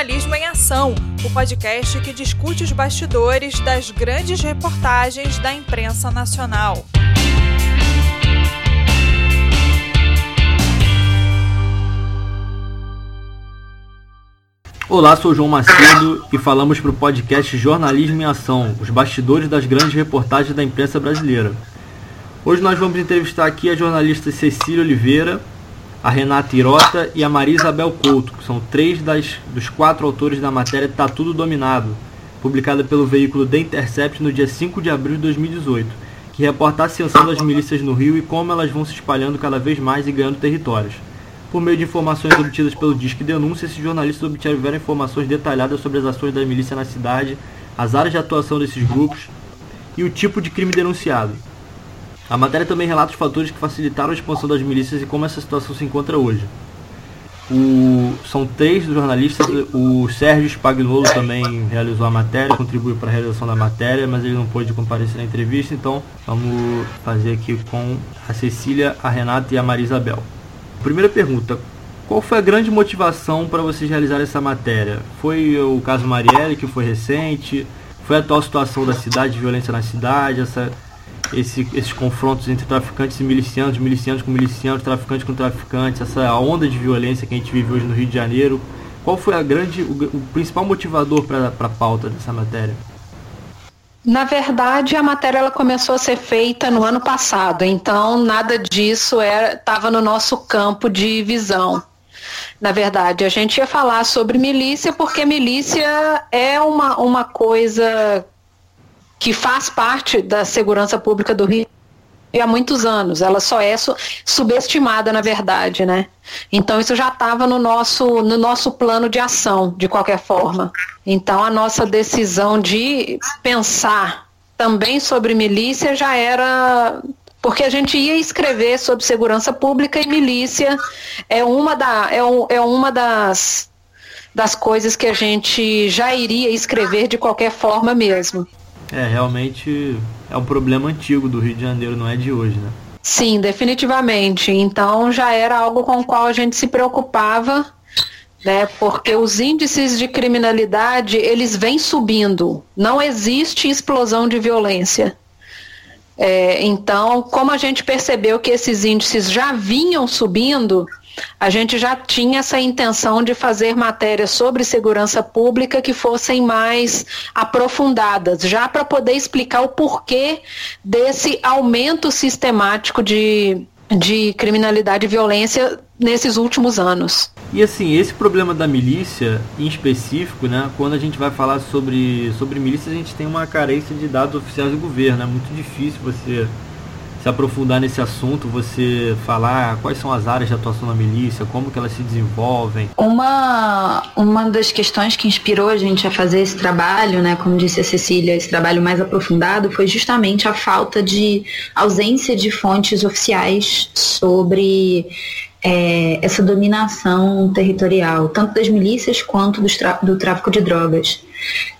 Jornalismo em Ação, o podcast que discute os bastidores das grandes reportagens da imprensa nacional. Olá, sou João Macedo e falamos para o podcast Jornalismo em Ação, os bastidores das grandes reportagens da imprensa brasileira. Hoje nós vamos entrevistar aqui a jornalista Cecília Oliveira, a Renata Irota e a Maria Isabel Couto, que são três das, dos quatro autores da matéria Tá Tudo Dominado, publicada pelo veículo The Intercept no dia 5 de abril de 2018, que reporta a ascensão das milícias no Rio e como elas vão se espalhando cada vez mais e ganhando territórios. Por meio de informações obtidas pelo Disque Denúncia, esses jornalistas obtiveram informações detalhadas sobre as ações da milícia na cidade, as áreas de atuação desses grupos e o tipo de crime denunciado. A matéria também relata os fatores que facilitaram a expansão das milícias e como essa situação se encontra hoje. O, são três jornalistas, o Sérgio Spagnolo também realizou a matéria, contribuiu para a realização da matéria, mas ele não pôde comparecer na entrevista, então vamos fazer aqui com a Cecília, a Renata e a Maria Isabel. Primeira pergunta: qual foi a grande motivação para vocês realizar essa matéria? Foi o caso Marielle, que foi recente? Foi a atual situação da cidade, de violência na cidade, essa, esse, esses confrontos entre traficantes e milicianos, milicianos com milicianos, traficantes com traficantes, essa onda de violência que a gente vive hoje no Rio de Janeiro? Qual foi a grande, o, o principal motivador para a pauta dessa matéria? Na verdade, a matéria ela começou a ser feita no ano passado, então nada disso estava no nosso campo de visão. Na verdade, a gente ia falar sobre milícia porque milícia é uma, uma coisa que faz parte da segurança pública do Rio há muitos anos. Ela só é su subestimada, na verdade, né? Então isso já estava no nosso, no nosso plano de ação, de qualquer forma. Então a nossa decisão de pensar também sobre milícia já era porque a gente ia escrever sobre segurança pública e milícia é uma, da, é, um, é uma das, das coisas que a gente já iria escrever de qualquer forma mesmo. É, realmente é um problema antigo do Rio de Janeiro, não é de hoje, né? Sim, definitivamente. Então já era algo com o qual a gente se preocupava, né? Porque os índices de criminalidade, eles vêm subindo. Não existe explosão de violência. É, então, como a gente percebeu que esses índices já vinham subindo, a gente já tinha essa intenção de fazer matérias sobre segurança pública que fossem mais aprofundadas, já para poder explicar o porquê desse aumento sistemático de, de criminalidade e violência nesses últimos anos. E assim, esse problema da milícia, em específico, né, quando a gente vai falar sobre, sobre milícia, a gente tem uma carência de dados oficiais do governo. É muito difícil você se aprofundar nesse assunto, você falar quais são as áreas de atuação da milícia, como que elas se desenvolvem? Uma, uma das questões que inspirou a gente a fazer esse trabalho, né, como disse a Cecília, esse trabalho mais aprofundado, foi justamente a falta de ausência de fontes oficiais sobre é, essa dominação territorial, tanto das milícias quanto do tráfico de drogas,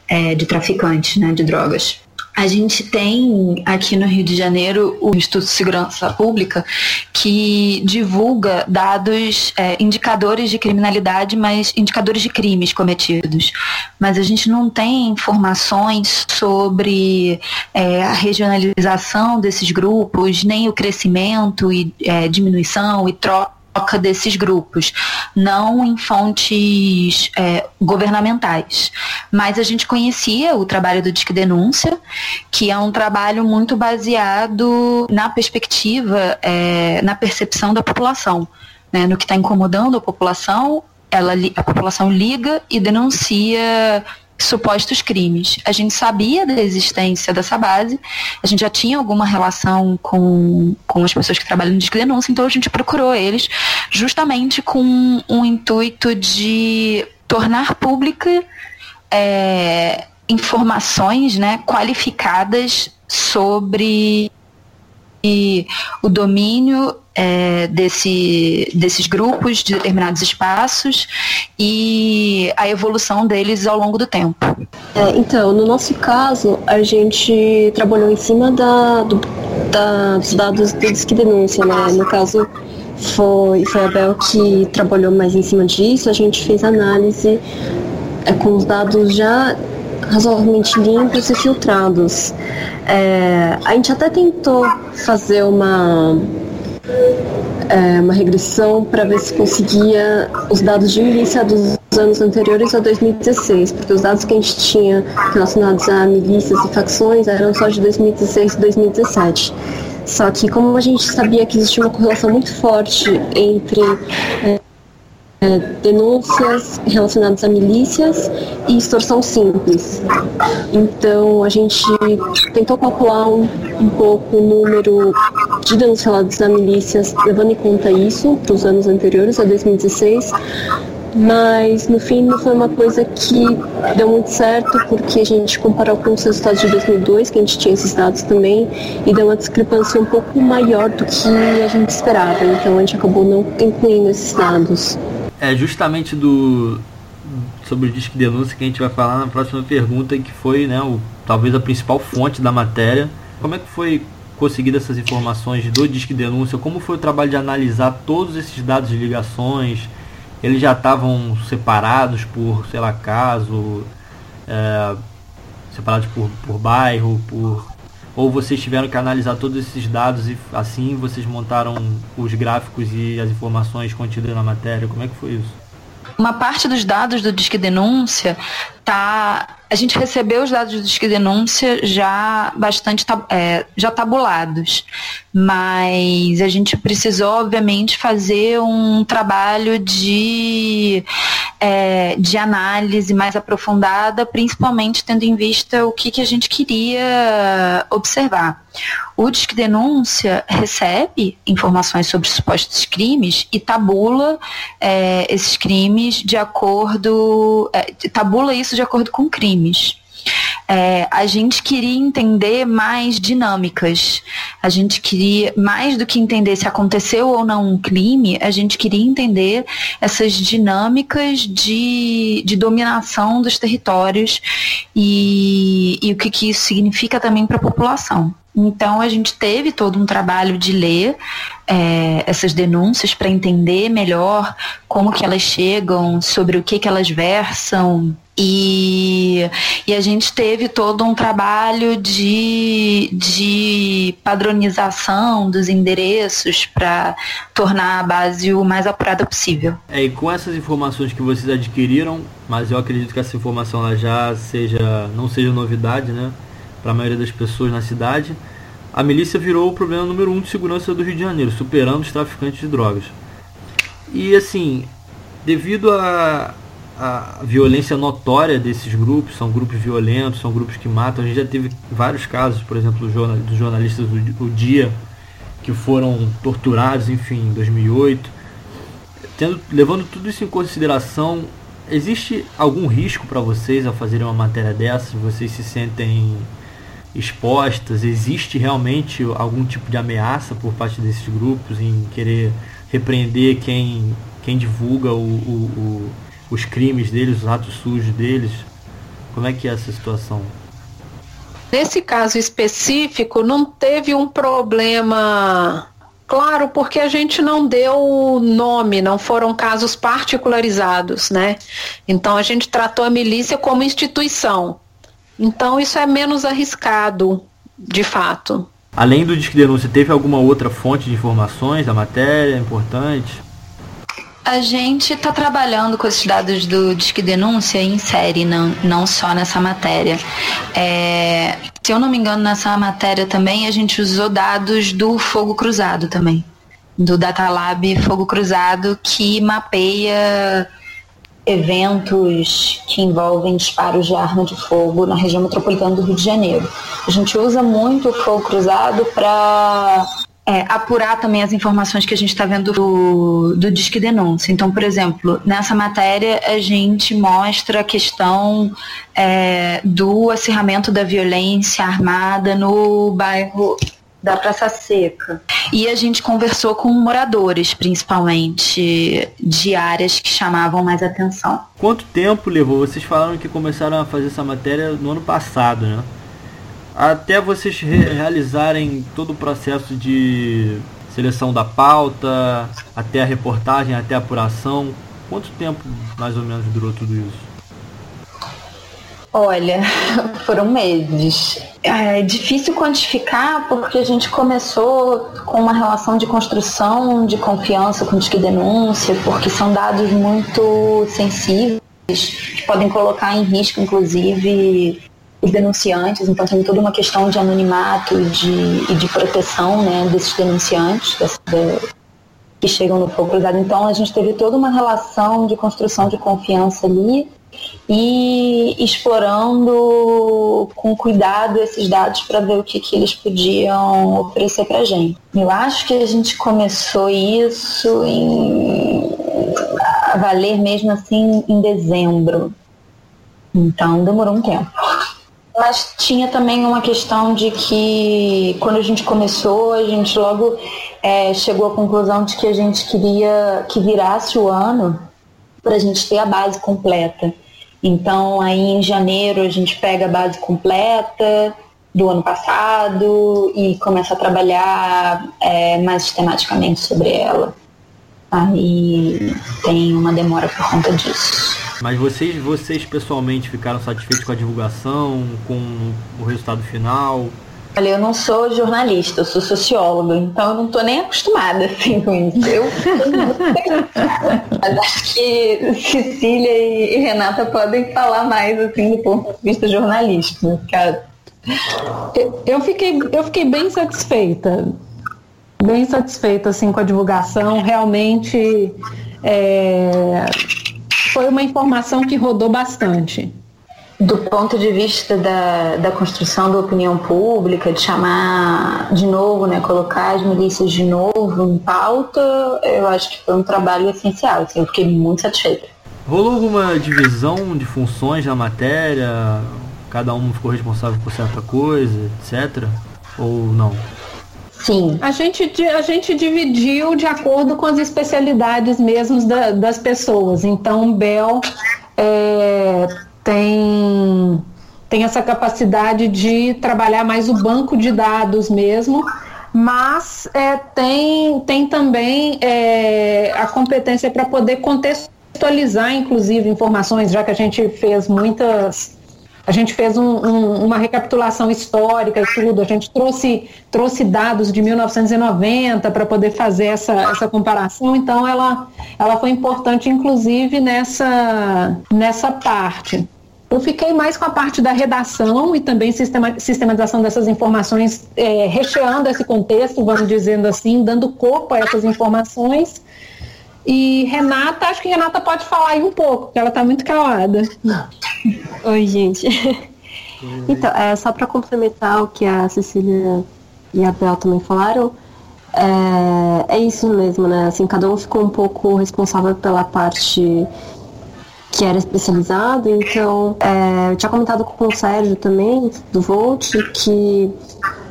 é, de traficantes né, de drogas. A gente tem aqui no Rio de Janeiro o Instituto de Segurança Pública que divulga dados, é, indicadores de criminalidade, mas indicadores de crimes cometidos. Mas a gente não tem informações sobre é, a regionalização desses grupos, nem o crescimento e é, diminuição e troca troca desses grupos, não em fontes é, governamentais. Mas a gente conhecia o trabalho do Disque Denúncia, que é um trabalho muito baseado na perspectiva, é, na percepção da população, né, no que está incomodando a população. Ela, a população liga e denuncia supostos crimes. A gente sabia da existência dessa base, a gente já tinha alguma relação com, com as pessoas que trabalham no Disque Denúncia, então a gente procurou eles justamente com um intuito de tornar pública é, informações né, qualificadas sobre o domínio é, desse, desses grupos de determinados espaços e a evolução deles ao longo do tempo. É, então, no nosso caso, a gente trabalhou em cima da, do, da, dos dados do Disque Denúncia, né? No caso, foi, foi a Bel que trabalhou mais em cima disso, a gente fez análise é com os dados já razoavelmente limpos e filtrados. É, a gente até tentou fazer uma é, uma regressão para ver se conseguia os dados de milícia dos anos anteriores a 2016, porque os dados que a gente tinha relacionados a milícias e facções eram só de 2016 e 2017. Só que como a gente sabia que existia uma correlação muito forte entre é, é, denúncias relacionadas a milícias e extorsão simples. Então a gente tentou calcular um, um pouco o número de denúncias relacionadas a milícias, levando em conta isso para os anos anteriores, a 2016, mas no fim não foi uma coisa que deu muito certo, porque a gente comparou com os resultados de 2002, que a gente tinha esses dados também, e deu uma discrepância um pouco maior do que a gente esperava, então a gente acabou não incluindo esses dados é justamente do sobre o disque denúncia que a gente vai falar na próxima pergunta, que foi, né, o, talvez a principal fonte da matéria. Como é que foi conseguido essas informações do disque denúncia? Como foi o trabalho de analisar todos esses dados de ligações? Eles já estavam separados por, sei lá, caso, é, separados por, por bairro, por ou vocês tiveram que analisar todos esses dados e assim vocês montaram os gráficos e as informações contidas na matéria? Como é que foi isso? Uma parte dos dados do Disque Denúncia tá. A gente recebeu os dados do Disque Denúncia já bastante é, já tabulados, mas a gente precisou, obviamente, fazer um trabalho de, é, de análise mais aprofundada, principalmente tendo em vista o que, que a gente queria observar. O Disque Denúncia recebe informações sobre supostos crimes e tabula é, esses crimes de acordo. É, tabula isso de acordo com crimes. É, a gente queria entender mais dinâmicas. A gente queria, mais do que entender se aconteceu ou não um crime, a gente queria entender essas dinâmicas de, de dominação dos territórios e, e o que, que isso significa também para a população. Então a gente teve todo um trabalho de ler é, essas denúncias para entender melhor como que elas chegam, sobre o que que elas versam, e, e, a gente teve todo um trabalho de, de padronização dos endereços para tornar a base o mais apurada possível. É, e com essas informações que vocês adquiriram, mas eu acredito que essa informação já seja, não seja novidade, né, para a maioria das pessoas na cidade, a milícia virou o problema número um de segurança do Rio de Janeiro, superando os traficantes de drogas. E assim, devido a a violência notória desses grupos, são grupos violentos, são grupos que matam. A gente já teve vários casos, por exemplo, dos jornalistas do Dia, que foram torturados, enfim, em 2008. Tendo, levando tudo isso em consideração, existe algum risco para vocês ao fazerem uma matéria dessa? Vocês se sentem expostas? Existe realmente algum tipo de ameaça por parte desses grupos em querer repreender quem, quem divulga o, o, o os crimes deles, os atos sujos deles? Como é que é essa situação? Nesse caso específico, não teve um problema Claro, porque a gente não deu nome, não foram casos particularizados, né? Então a gente tratou a milícia como instituição. Então isso é menos arriscado, de fato. Além do Disque Denúncia, teve alguma outra fonte de informações da matéria importante? A gente está trabalhando com esses dados do Disque Denúncia em série, não, não só nessa matéria. É, se eu não me engano, nessa matéria também a gente usou dados do Fogo Cruzado também. Do Datalab Fogo Cruzado, que mapeia eventos que envolvem disparos de arma de fogo na região metropolitana do Rio de Janeiro. A gente usa muito o Fogo Cruzado para é, apurar também as informações que a gente está vendo do, do Disque Denúncia. Então, por exemplo, nessa matéria a gente mostra a questão é, do acirramento da violência armada no bairro da Praça Seca. E a gente conversou com moradores, principalmente, de áreas que chamavam mais atenção. Quanto tempo levou? Vocês falaram que começaram a fazer essa matéria no ano passado, né? até vocês re realizarem todo o processo de seleção da pauta, até a reportagem, até a apuração, quanto tempo mais ou menos durou tudo isso? Olha, foram meses. É difícil quantificar porque a gente começou com uma relação de construção de confiança com disque denúncia, porque são dados muito sensíveis que podem colocar em risco, inclusive, os denunciantes. Então tem toda uma questão de anonimato e de, e de proteção né, desses denunciantes dessa, que chegam no fogo cruzado. Então a gente teve toda uma relação de construção de confiança ali e explorando com cuidado esses dados para ver o que, que eles podiam oferecer para a gente. Eu acho que a gente começou isso em a valer mesmo assim em dezembro. Então demorou um tempo. Mas tinha também uma questão de que quando a gente começou, a gente logo é, chegou à conclusão de que a gente queria que virasse o ano para a gente ter a base completa. Então, aí em janeiro a gente pega a base completa do ano passado e começa a trabalhar é, mais sistematicamente sobre ela. Aí tem uma demora por conta disso. Mas vocês, vocês pessoalmente ficaram satisfeitos com a divulgação, com o resultado final? Olha, eu não sou jornalista, eu sou socióloga, então eu não estou nem acostumada assim com isso. Eu Mas acho que Cecília e Renata podem falar mais assim do ponto de vista jornalístico caso. Eu fiquei, eu fiquei bem satisfeita. Bem satisfeita assim com a divulgação. Realmente é, foi uma informação que rodou bastante do ponto de vista da, da construção da opinião pública, de chamar de novo, né, colocar as milícias de novo em pauta, eu acho que foi um trabalho essencial. Assim, eu fiquei muito satisfeita. Rolou alguma divisão de funções na matéria? Cada um ficou responsável por certa coisa, etc? Ou não? Sim. A gente, a gente dividiu de acordo com as especialidades mesmo da, das pessoas. Então, Bel é, tem, tem essa capacidade de trabalhar mais o banco de dados mesmo, mas é, tem, tem também é, a competência para poder contextualizar, inclusive, informações, já que a gente fez muitas. A gente fez um, um, uma recapitulação histórica e tudo, a gente trouxe, trouxe dados de 1990 para poder fazer essa, essa comparação, então ela, ela foi importante, inclusive, nessa, nessa parte. Eu fiquei mais com a parte da redação e também sistema, sistematização dessas informações, é, recheando esse contexto, vamos dizendo assim, dando corpo a essas informações. E Renata, acho que Renata pode falar aí um pouco, porque ela está muito calada. Oi, gente. Então, é, só para complementar o que a Cecília e a Bel também falaram, é, é isso mesmo, né? Assim, cada um ficou um pouco responsável pela parte que era especializado, então é, eu tinha comentado com o Sérgio também, do Volt, que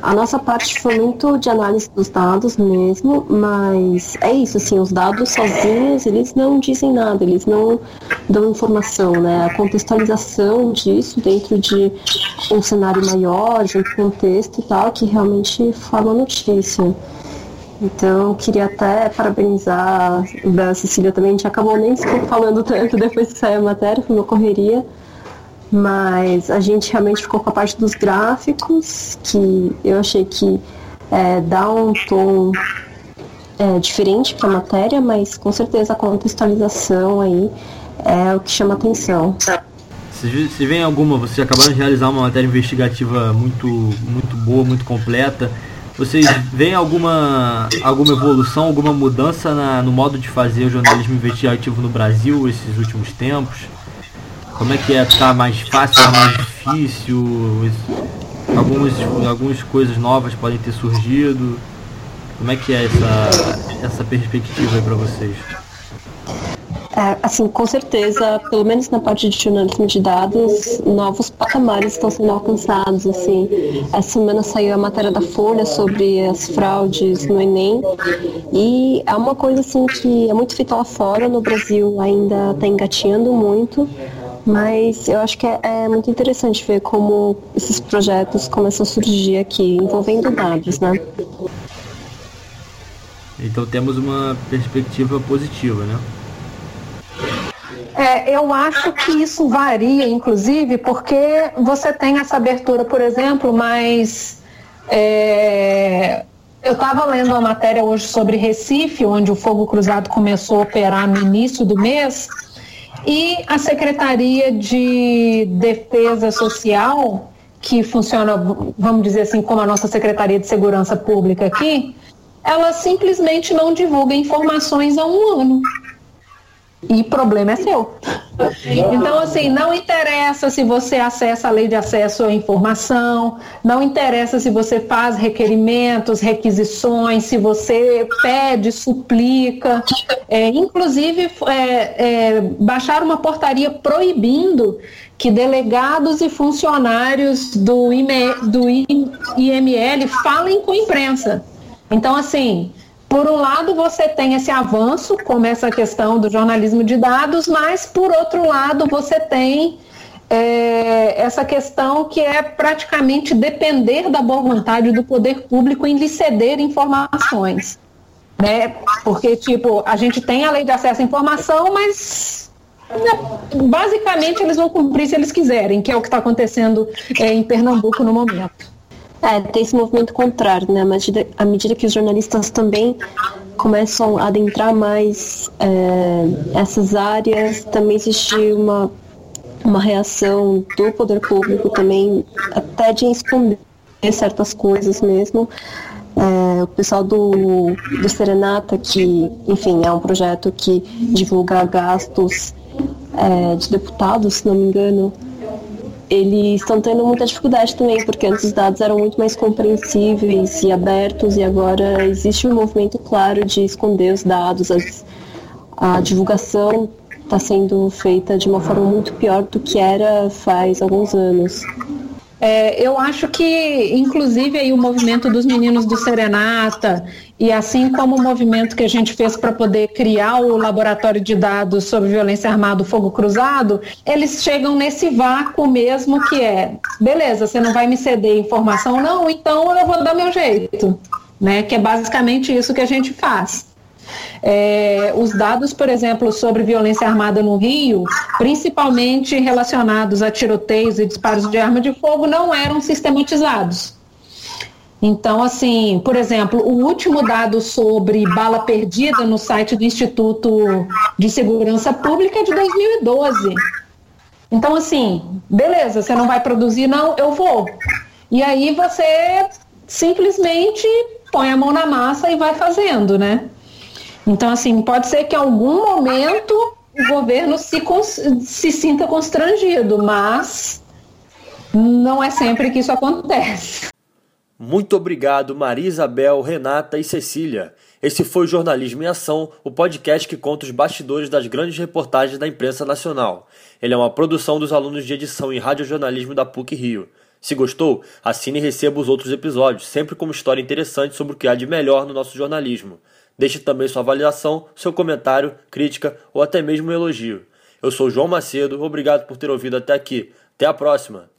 a nossa parte foi muito de análise dos dados mesmo, mas é isso, assim, os dados sozinhos, eles não dizem nada, eles não dão informação, né? A contextualização disso dentro de um cenário maior, de um contexto e tal, que realmente fala notícia. Então, queria até parabenizar da Cecília também. A gente acabou nem falando tanto depois que saiu a matéria, foi uma correria. Mas a gente realmente ficou com a parte dos gráficos, que eu achei que é, dá um tom é, diferente para a matéria, mas com certeza a contextualização aí é o que chama atenção. Se vem alguma, vocês acabaram de realizar uma matéria investigativa muito, muito boa, muito completa vocês veem alguma, alguma evolução, alguma mudança na, no modo de fazer o jornalismo investigativo no Brasil esses últimos tempos? Como é que é? Tá mais fácil, tá mais difícil? Algumas, algumas coisas novas podem ter surgido. Como é que é essa, essa perspectiva aí para vocês? É, assim, com certeza, pelo menos na parte de jornalismo de dados, novos patamares estão sendo alcançados. Assim, essa semana saiu a matéria da Folha sobre as fraudes no Enem e é uma coisa assim que é muito feita lá fora, no Brasil ainda está engatinhando muito. Mas eu acho que é, é, muito interessante ver como esses projetos começam a surgir aqui, envolvendo dados, né? Então temos uma perspectiva positiva, né? É, eu acho que isso varia, inclusive, porque você tem essa abertura, por exemplo, mas é, eu estava lendo uma matéria hoje sobre Recife, onde o Fogo Cruzado começou a operar no início do mês, e a Secretaria de Defesa Social, que funciona, vamos dizer assim, como a nossa Secretaria de Segurança Pública aqui, ela simplesmente não divulga informações há um ano. E problema é seu. Então, assim, não interessa se você acessa a lei de acesso à informação, não interessa se você faz requerimentos, requisições, se você pede, suplica. É, inclusive, é, é, baixar uma portaria proibindo que delegados e funcionários do, IME, do IML falem com a imprensa. Então, assim, por um lado, você tem esse avanço, como essa questão do jornalismo de dados, mas, por outro lado, você tem é, essa questão que é praticamente depender da boa vontade do poder público em lhe ceder informações. Né? Porque, tipo, a gente tem a lei de acesso à informação, mas né, basicamente eles vão cumprir se eles quiserem, que é o que está acontecendo é, em Pernambuco no momento. É, tem esse movimento contrário, né? Mas à medida que os jornalistas também começam a adentrar mais é, essas áreas, também existe uma, uma reação do poder público também, até de esconder certas coisas mesmo. É, o pessoal do, do Serenata, que, enfim, é um projeto que divulga gastos é, de deputados, se não me engano, eles estão tendo muita dificuldade também, porque antes os dados eram muito mais compreensíveis e abertos, e agora existe um movimento claro de esconder os dados. As, a divulgação está sendo feita de uma forma muito pior do que era faz alguns anos. É, eu acho que, inclusive, aí o movimento dos meninos do Serenata, e assim como o movimento que a gente fez para poder criar o laboratório de dados sobre violência armada, fogo cruzado, eles chegam nesse vácuo mesmo que é, beleza, você não vai me ceder informação, não, então eu vou dar meu jeito. Né, que é basicamente isso que a gente faz. É, os dados, por exemplo, sobre violência armada no Rio, principalmente relacionados a tiroteios e disparos de arma de fogo, não eram sistematizados. Então, assim, por exemplo, o último dado sobre bala perdida no site do Instituto de Segurança Pública é de 2012. Então, assim, beleza, você não vai produzir, não, eu vou. E aí você simplesmente põe a mão na massa e vai fazendo, né? Então, assim, pode ser que em algum momento o governo se, se sinta constrangido, mas não é sempre que isso acontece. Muito obrigado, Maria Isabel, Renata e Cecília. Esse foi o Jornalismo em Ação, o podcast que conta os bastidores das grandes reportagens da imprensa nacional. Ele é uma produção dos alunos de edição em radiojornalismo da PUC Rio. Se gostou, assine e receba os outros episódios, sempre com uma história interessante sobre o que há de melhor no nosso jornalismo. Deixe também sua avaliação, seu comentário, crítica ou até mesmo um elogio. Eu sou João Macedo, obrigado por ter ouvido até aqui. Até a próxima!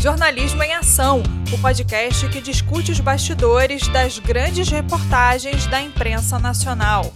Jornalismo em Ação, o podcast que discute os bastidores das grandes reportagens da imprensa nacional.